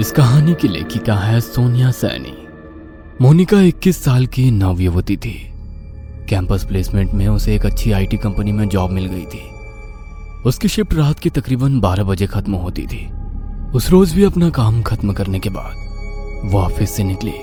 इस कहानी की लेखिका है सोनिया सैनी। मोनिका 21 साल की नवयुवती थी। कैंपस प्लेसमेंट में उसे एक अच्छी आईटी कंपनी में जॉब मिल गई थी। उसकी शिफ्ट रात की तकरीबन 12 बजे खत्म होती थी। उस रोज भी अपना काम खत्म करने के बाद वो ऑफ़िस से निकली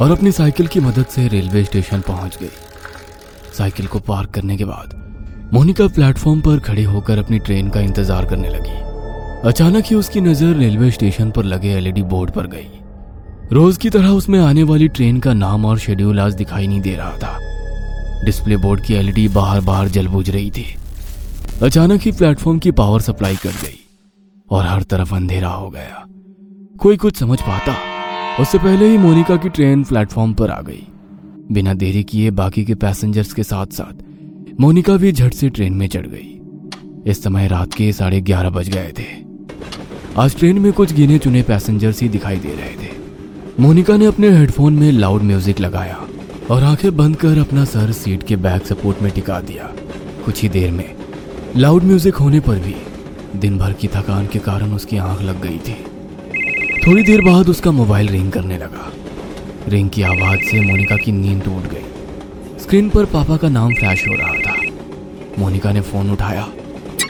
और अपनी साइकिल की मदद से रेलवे स्टेशन पहुँच गई। साइकिल को पार्क करने के बाद मोनिका प्लेटफॉर्म पर खड़ी होकर अपनी ट्रेन का इंतज़ार करने लगी। अचानक ही उसकी नज़र रेलवे स्टेशन पर लगे एलईडी बोर्ड पर गई। रोज की तरह उसमें आने वाली ट्रेन का नाम और शेड्यूल आज दिखाई नहीं दे रहा था। डिस्प्ले बोर्ड की एलईडी बाहर बाहर जल बुझ रही थी। अचानक ही प्लेटफॉर्म की पावर सप्लाई कट गई और हर तरफ़ अंधेरा हो गया। कोई कुछ समझ पाता। उससे पहले ही मोनिका की ट्रेन प्लेटफॉर्म पर आ गई। बिना देरी किए बाकी के पैसेंजर्स के साथ साथ मोनिका भी झट से ट्रेन में चढ़ गई। इस समय रात के साढ़े ग्यारह बज गए थे। आज ट्रेन में कुछ गिने चुने पैसेंजर्स ही दिखाई दे रहे थे। मोनिका ने अपने हेडफोन में लाउड म्यूज़िक लगाया और आँखें बंद कर अपना सर सीट के बैक सपोर्ट में टिका दिया। कुछ ही देर में लाउड म्यूज़िक होने पर भी दिन भर की थकान के कारण उसकी आँख लग गई थी। थोड़ी देर बाद उसका मोबाइल रिंग करने लगा। रिंग की आवाज़ से मोनिका की नींद टूट गई। स्क्रीन पर पापा का नाम फ्लैश हो रहा था। मोनिका ने फ़ोन उठाया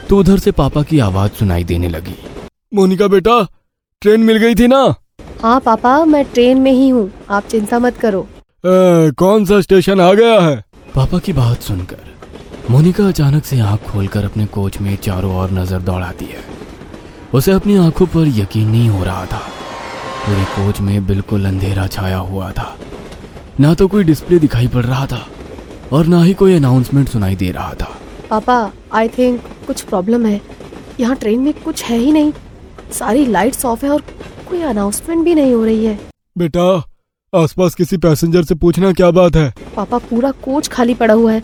तो उधर से पापा की आवाज़ सुनाई देने लगी। मोनिका बेटा ट्रेन मिल गई थी ना? हाँ पापा मैं ट्रेन में ही हूँ। आप चिंता मत करो। ए, कौन सा स्टेशन आ गया है? पापा की बात सुनकर मोनिका अचानक से आँख खोलकर अपने कोच में चारों ओर नज़र दौड़ाती है। उसे अपनी आँखों पर यकीन नहीं हो रहा था। पूरे कोच में बिल्कुल अंधेरा छाया हुआ था। ना तो कोई डिस्प्ले दिखाई पड़ रहा था और ना ही कोई अनाउंसमेंट सुनाई दे रहा था। पापा आई थिंक कुछ प्रॉब्लम है। यहाँ ट्रेन में कुछ है ही नहीं। सारी लाइट्स ऑफ़ है और कोई अनाउंसमेंट भी नहीं हो रही है। बेटा आसपास किसी पैसेंजर से पूछना क्या बात है? पापा पूरा कोच खाली पड़ा हुआ है।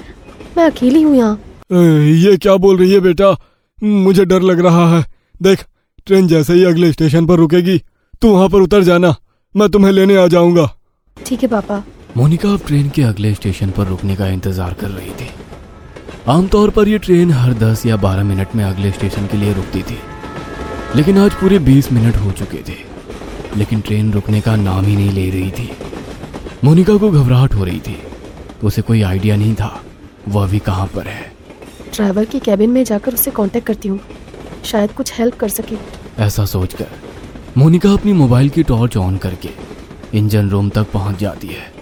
मैं अकेली हूँ यहाँ। ये क्या बोल रही है बेटा? मुझे डर लग रहा है। देख ट्रेन जैसे ही अगले स्टेशन पर रुकेगी तू वहाँ पर उतर जाना। मैं तुम्हें लेने आ जाऊँगा। ठीक है पापा। मोनिका अब ट्रेन के अगले स्टेशन पर रुकने का इंतज़ार कर रही थी। आमतौर पर यह ट्रेन हर 10 या 12 मिनट में अगले स्टेशन के लिए रुकती थी। लेकिन आज पूरे 20 मिनट हो चुके थे। लेकिन ट्रेन रुकने का नाम ही नहीं ले रही थी। मोनिका को घबराहट हो रही थी। उसे कोई आइडिया नहीं था वह अभी कहाँ पर है। ड्राइवर की कैबिन में जाकर उसे कांटेक्ट करती हूँ। शायद कुछ हेल्प कर सके। ऐसा सोचकर मोनिका अपनी मोबाइल की टॉर्च ऑन करके इंजन रूम तक पहुँच जाती है।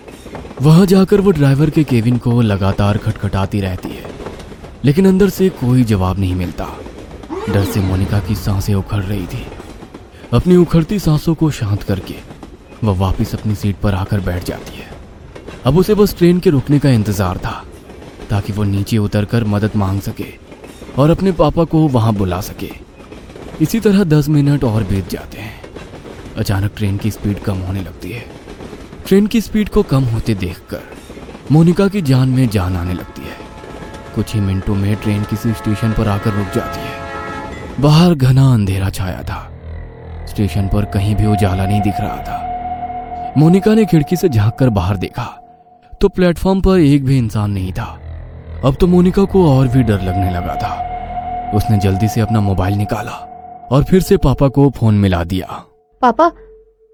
वहाँ जाकर वो ड्राइवर के केबिन को लगातार खटखटाती रहती है। लेकिन अंदर से कोई जवाब नहीं मिलता। डर से मोनिका की साँसें उखड़ रही थी। अपनी उखड़ती सांसों को शांत करके वह वापस अपनी सीट पर आकर बैठ जाती है। अब उसे बस ट्रेन के रुकने का इंतज़ार था, ताकि वो नीचे उतरकर मदद मांग सके और अपने पापा को वहाँ बुला सके। इसी तरह दस मिनट और बीत जाते हैं। अचानक ट्रेन की स्पीड कम होने लगती है। ट्रेन की स्पीड को कम होते देखकर मोनिका की जान में जान आने लगती है। कुछ ही मिनटों में ट्रेन किसी स्टेशन पर आकर रुक जाती है। बाहर घना अंधेरा छाया था। स्टेशन पर कहीं भी उजाला नहीं दिख रहा था। मोनिका ने खिड़की से झाँक कर बाहर देखा तो प्लेटफॉर्म पर एक भी इंसान नहीं था। अब तो मोनिका को और भी डर लगने लगा था। उसने जल्दी से अपना मोबाइल निकाला और फिर से पापा को फ़ोन मिला दिया। पापा,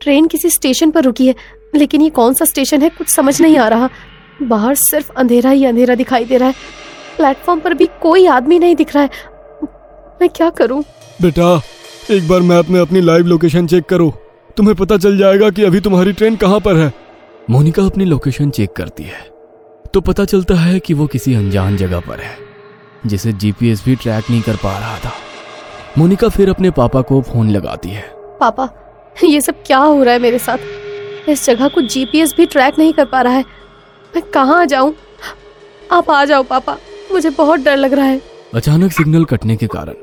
ट्रेन किसी स्टेशन पर रुकी है, लेकिन ये कौन सा स्टेशन है कुछ समझ नहीं आ रहा। बाहर सिर्फ़ अंधेरा ही अंधेरा दिखाई दे रहा है। प्लेटफॉर्म पर भी कोई आदमी नहीं दिख रहा है। मैं क्या करूँ? बेटा एक बार मैप में अपनी लाइव लोकेशन चेक करो। तुम्हें पता चल जाएगा कि अभी तुम्हारी ट्रेन कहाँ पर है। मोनिका अपनी लोकेशन चेक करती है। तो पता चलता है कि वो किसी अनजान जगह पर है जिसे जीपीएस भी ट्रैक नहीं कर पा रहा था। मोनिका फिर अपने पापा को फ़ोन लगाती है। पापा ये सब क्या हो रहा है मेरे साथ? इस जगह को जीपीएस भी ट्रैक नहीं कर पा रहा है। मैं कहाँ जाऊँ? आप आ जाओ पापा। मुझे बहुत डर लग रहा है। अचानक सिग्नल कटने के कारण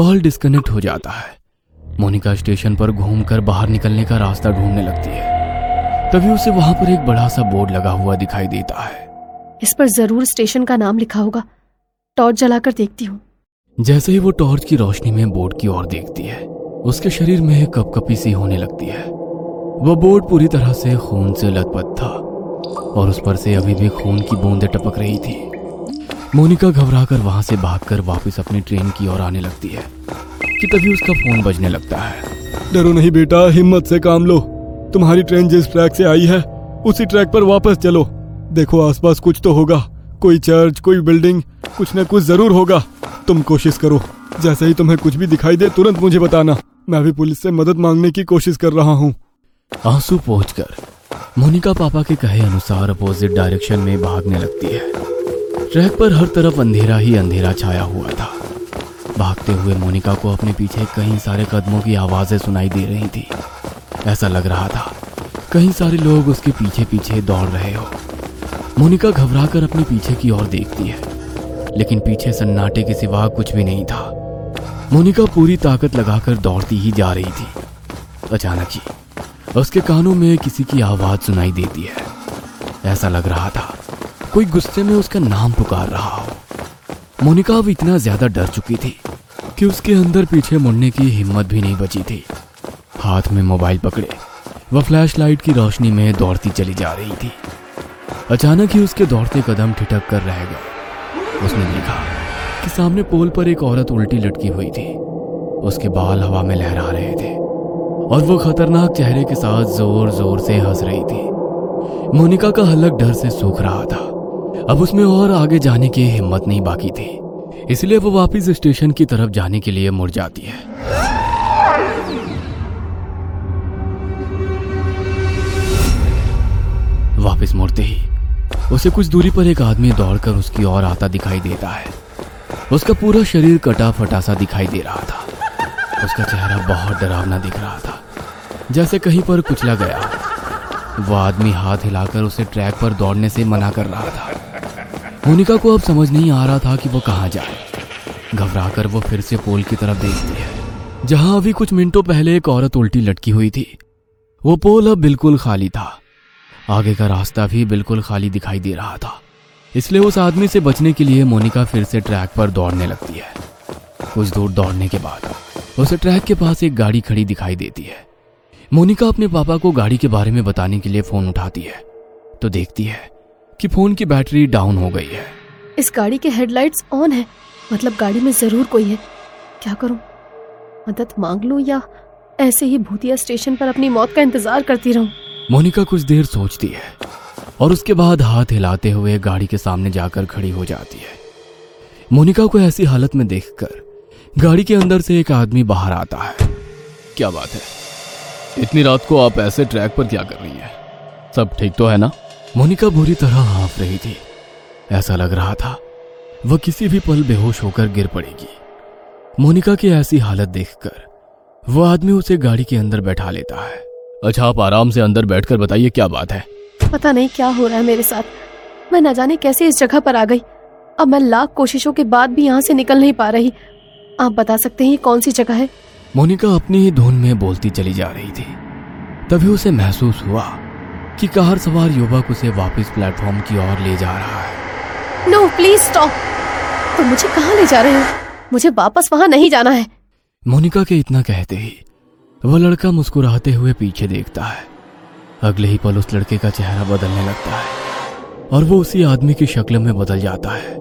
कॉल डिस्कनेक्ट हो जाता है। मोनिका स्टेशन पर घूमकर बाहर निकलने का रास्ता ढूँढने लगती है। तभी उसे वहाँ पर एक बड़ा सा बोर्ड लगा हुआ दिखाई देता है। इस पर ज़रूर स्टेशन का नाम लिखा होगा। टॉर्च जलाकर देखती हूँ। जैसे ही वो टॉर्च की रोशनी में बोर्ड की ओर देखती है उसके शरीर में कपकपी सी होने लगती है। वह बोर्ड पूरी तरह से खून से लथपथ था और उस पर से अभी भी खून की बूंदें टपक रही थी। मोनिका घबराकर वहाँ से भागकर वापस अपनी ट्रेन की ओर आने लगती है कि तभी उसका फ़ोन बजने लगता है। डरो नहीं बेटा हिम्मत से काम लो। तुम्हारी ट्रेन जिस ट्रैक से आई है उसी ट्रैक पर वापस चलो। देखो आसपास कुछ तो होगा। कोई चर्च कोई बिल्डिंग कुछ न कुछ ज़रूर होगा। तुम कोशिश करो। जैसे ही तुम्हें कुछ भी दिखाई दे तुरंत मुझे बताना। मैं भी पुलिस से मदद मांगने की कोशिश कर रहा हूँ। आँसू पहुंचकर मोनिका पापा के कहे अनुसार अपोजिट डायरेक्शन में भागने लगती है। ट्रैक पर हर तरफ़ अंधेरा ही अंधेरा छाया हुआ था। भागते हुए मोनिका को अपने पीछे कई सारे कदमों की आवाज़ें सुनाई दे रही थी। ऐसा लग रहा था कई सारे लोग उसके पीछे पीछे दौड़ रहे हो। मोनिका घबराकर अपने पीछे की ओर देखती है, लेकिन पीछे सन्नाटे के सिवा कुछ भी नहीं था। मोनिका पूरी ताकत लगाकर दौड़ती ही जा रही थी। अचानक ही, उसके कानों में किसी की आवाज़ सुनाई देती है। ऐसा लग रहा था कोई गुस्से में उसका नाम पुकार रहा हो। मोनिका अब इतना ज़्यादा डर चुकी थी कि उसके अंदर पीछे मुड़ने की हिम्मत भी नहीं बची थी। हाथ में मोबाइल पकड़े, वह फ्लैश लाइट की रोशनी में दौड़ती चली जा रही थी। अचानक ही उसके दौड़ते कदम ठिठक कर रह गए। उसने देखा कि सामने पोल पर एक औरत उल्टी लटकी हुई थी। उसके बाल हवा में लहरा रहे थे और वो खतरनाक चेहरे के साथ ज़ोर ज़ोर से हंस रही थी। मोनिका का हलक डर से सूख रहा था। अब उसमें और आगे जाने की हिम्मत नहीं बाकी थी। इसलिए वो वापस स्टेशन की तरफ़ जाने के लिए मुड़ जाती है। वापस मुड़ते ही उसे कुछ दूरी पर एक आदमी दौड़कर उसकी ओर आता दिखाई देता है। उसका पूरा शरीर कटा फटा सा दिखाई दे रहा था। उसका चेहरा बहुत डरावना दिख रहा था। जैसे कहीं पर कुचला गया वो आदमी हाथ हिलाकर उसे ट्रैक पर दौड़ने से मना कर रहा था। मोनिका को अब समझ नहीं आ रहा था कि वो कहाँ जाए। घबराकर वो फिर से पोल की तरफ़ देखती है, जहाँ अभी कुछ मिनटों पहले एक औरत उल्टी लटकी हुई थी। वो पोल अब बिल्कुल खाली था। आगे का रास्ता भी बिल्कुल खाली दिखाई दे रहा था। इसलिए उस आदमी से बचने के लिए मोनिका फिर से ट्रैक पर दौड़ने लगती है। कुछ दूर दौड़ने के बाद उसे ट्रैक के पास एक गाड़ी खड़ी दिखाई देती है। मोनिका अपने पापा को गाड़ी के बारे में बताने के लिए फ़ोन उठाती है तो देखती है कि फ़ोन की बैटरी डाउन हो गई है। इस गाड़ी के हेडलाइट्स ऑन है मतलब गाड़ी में ज़रूर कोई है। क्या करूँ? मदद मांग लूँ या ऐसे ही भूतिया स्टेशन पर अपनी मौत का इंतज़ार करती रहूँ? मोनिका कुछ देर सोचती है और उसके बाद हाथ हिलाते हुए गाड़ी के सामने जाकर खड़ी हो जाती है। मोनिका को ऐसी हालत में देखकर गाड़ी के अंदर से एक आदमी बाहर आता है। क्या बात है? इतनी रात को आप ऐसे ट्रैक पर क्या कर रही है? सब ठीक तो है ना? मोनिका बुरी तरह हाँफ रही थी। ऐसा लग रहा था, वह किसी भी पल बेहोश होकर गिर पड़ेगी। मोनिका की ऐसी हालत देखकर वो आदमी उसे गाड़ी के अंदर बैठा लेता है। अच्छा आप आराम से अंदर बैठकर बताइए क्या बात है? पता नहीं क्या हो रहा है मेरे साथ। मैं न जाने कैसे इस जगह पर आ गई। अब मैं लाख कोशिशों के बाद भी यहाँ से निकल नहीं पा रही। आप बता सकते हैं कौन सी जगह है? मोनिका अपनी ही धुन में बोलती चली जा रही थी। तभी उसे महसूस हुआ कि कार सवार युवक उसे वापस प्लेटफॉर्म की ओर ले जा रहा है। नो प्लीज़ स्टॉप तुम मुझे कहाँ ले जा रहे हो? मुझे वापस वहाँ नहीं जाना है। मोनिका के इतना कहते ही वह लड़का मुस्कुराते हुए पीछे देखता है। अगले ही पल उस लड़के का चेहरा बदलने लगता है और वो उसी आदमी की शक्ल में बदल जाता है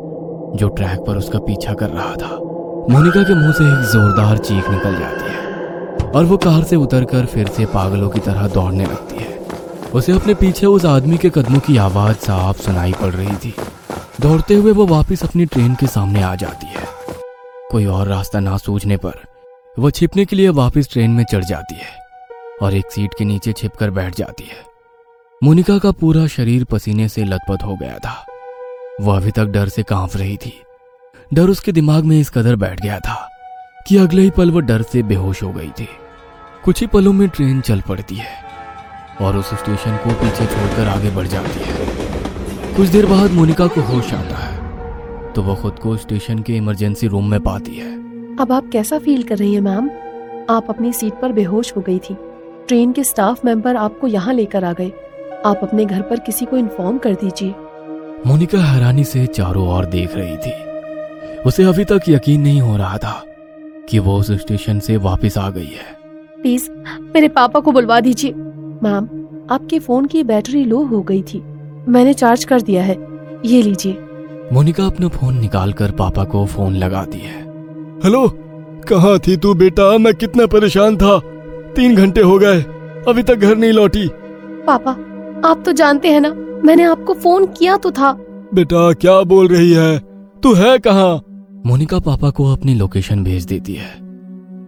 जो ट्रैक पर उसका पीछा कर रहा था। मोनिका के मुँह से एक जोरदार चीख निकल जाती है और वो कार से उतरकर फिर से पागलों की तरह दौड़ने लगती है। उसे अपने पीछे उस आदमी के कदमों की आवाज़ साफ़ सुनाई पड़ रही थी। दौड़ते हुए वो वापस अपनी ट्रेन के सामने आ जाती है। कोई और रास्ता ना सूझने पर वो छिपने के लिए वापस ट्रेन में चढ़ जाती है और एक सीट के नीचे छिपकर बैठ जाती है। मोनिका का पूरा शरीर पसीने से लथपथ हो गया था। वह अभी तक डर से काँप रही थी। डर उसके दिमाग में इस कदर बैठ गया था कि अगले ही पल वो डर से बेहोश हो गई थी। कुछ ही पलों में ट्रेन चल पड़ती है और उस स्टेशन को पीछे छोड़कर आगे बढ़ जाती है। कुछ देर बाद मोनिका को होश आता है तो वो खुद को स्टेशन के इमरजेंसी रूम में पाती है। अब आप कैसा फील कर रही है मैम? आप अपनी सीट पर बेहोश हो गई थी। ट्रेन के स्टाफ मेंबर आपको यहाँ लेकर आ गए। आप अपने घर पर किसी को इन्फॉर्म कर दीजिए। मोनिका हैरानी से चारों ओर देख रही थी। उसे अभी तक यकीन नहीं हो रहा था कि वो उस स्टेशन से वापस आ गई है। प्लीज़ मेरे पापा को बुलवा दीजिए। मैम आपके फ़ोन की बैटरी लो हो गई थी। मैंने चार्ज कर दिया है। ये लीजिए। मोनिका अपना फ़ोन निकाल कर पापा को फ़ोन लगाती है। हेलो कहाँ थी तू बेटा? मैं कितना परेशान था। तीन घंटे हो गए। अभी तक घर नहीं लौटी। पापा आप तो जानते हैं ना मैंने आपको फ़ोन किया तो था। बेटा क्या बोल रही है? तू है कहाँ? मोनिका पापा को अपनी लोकेशन भेज देती है।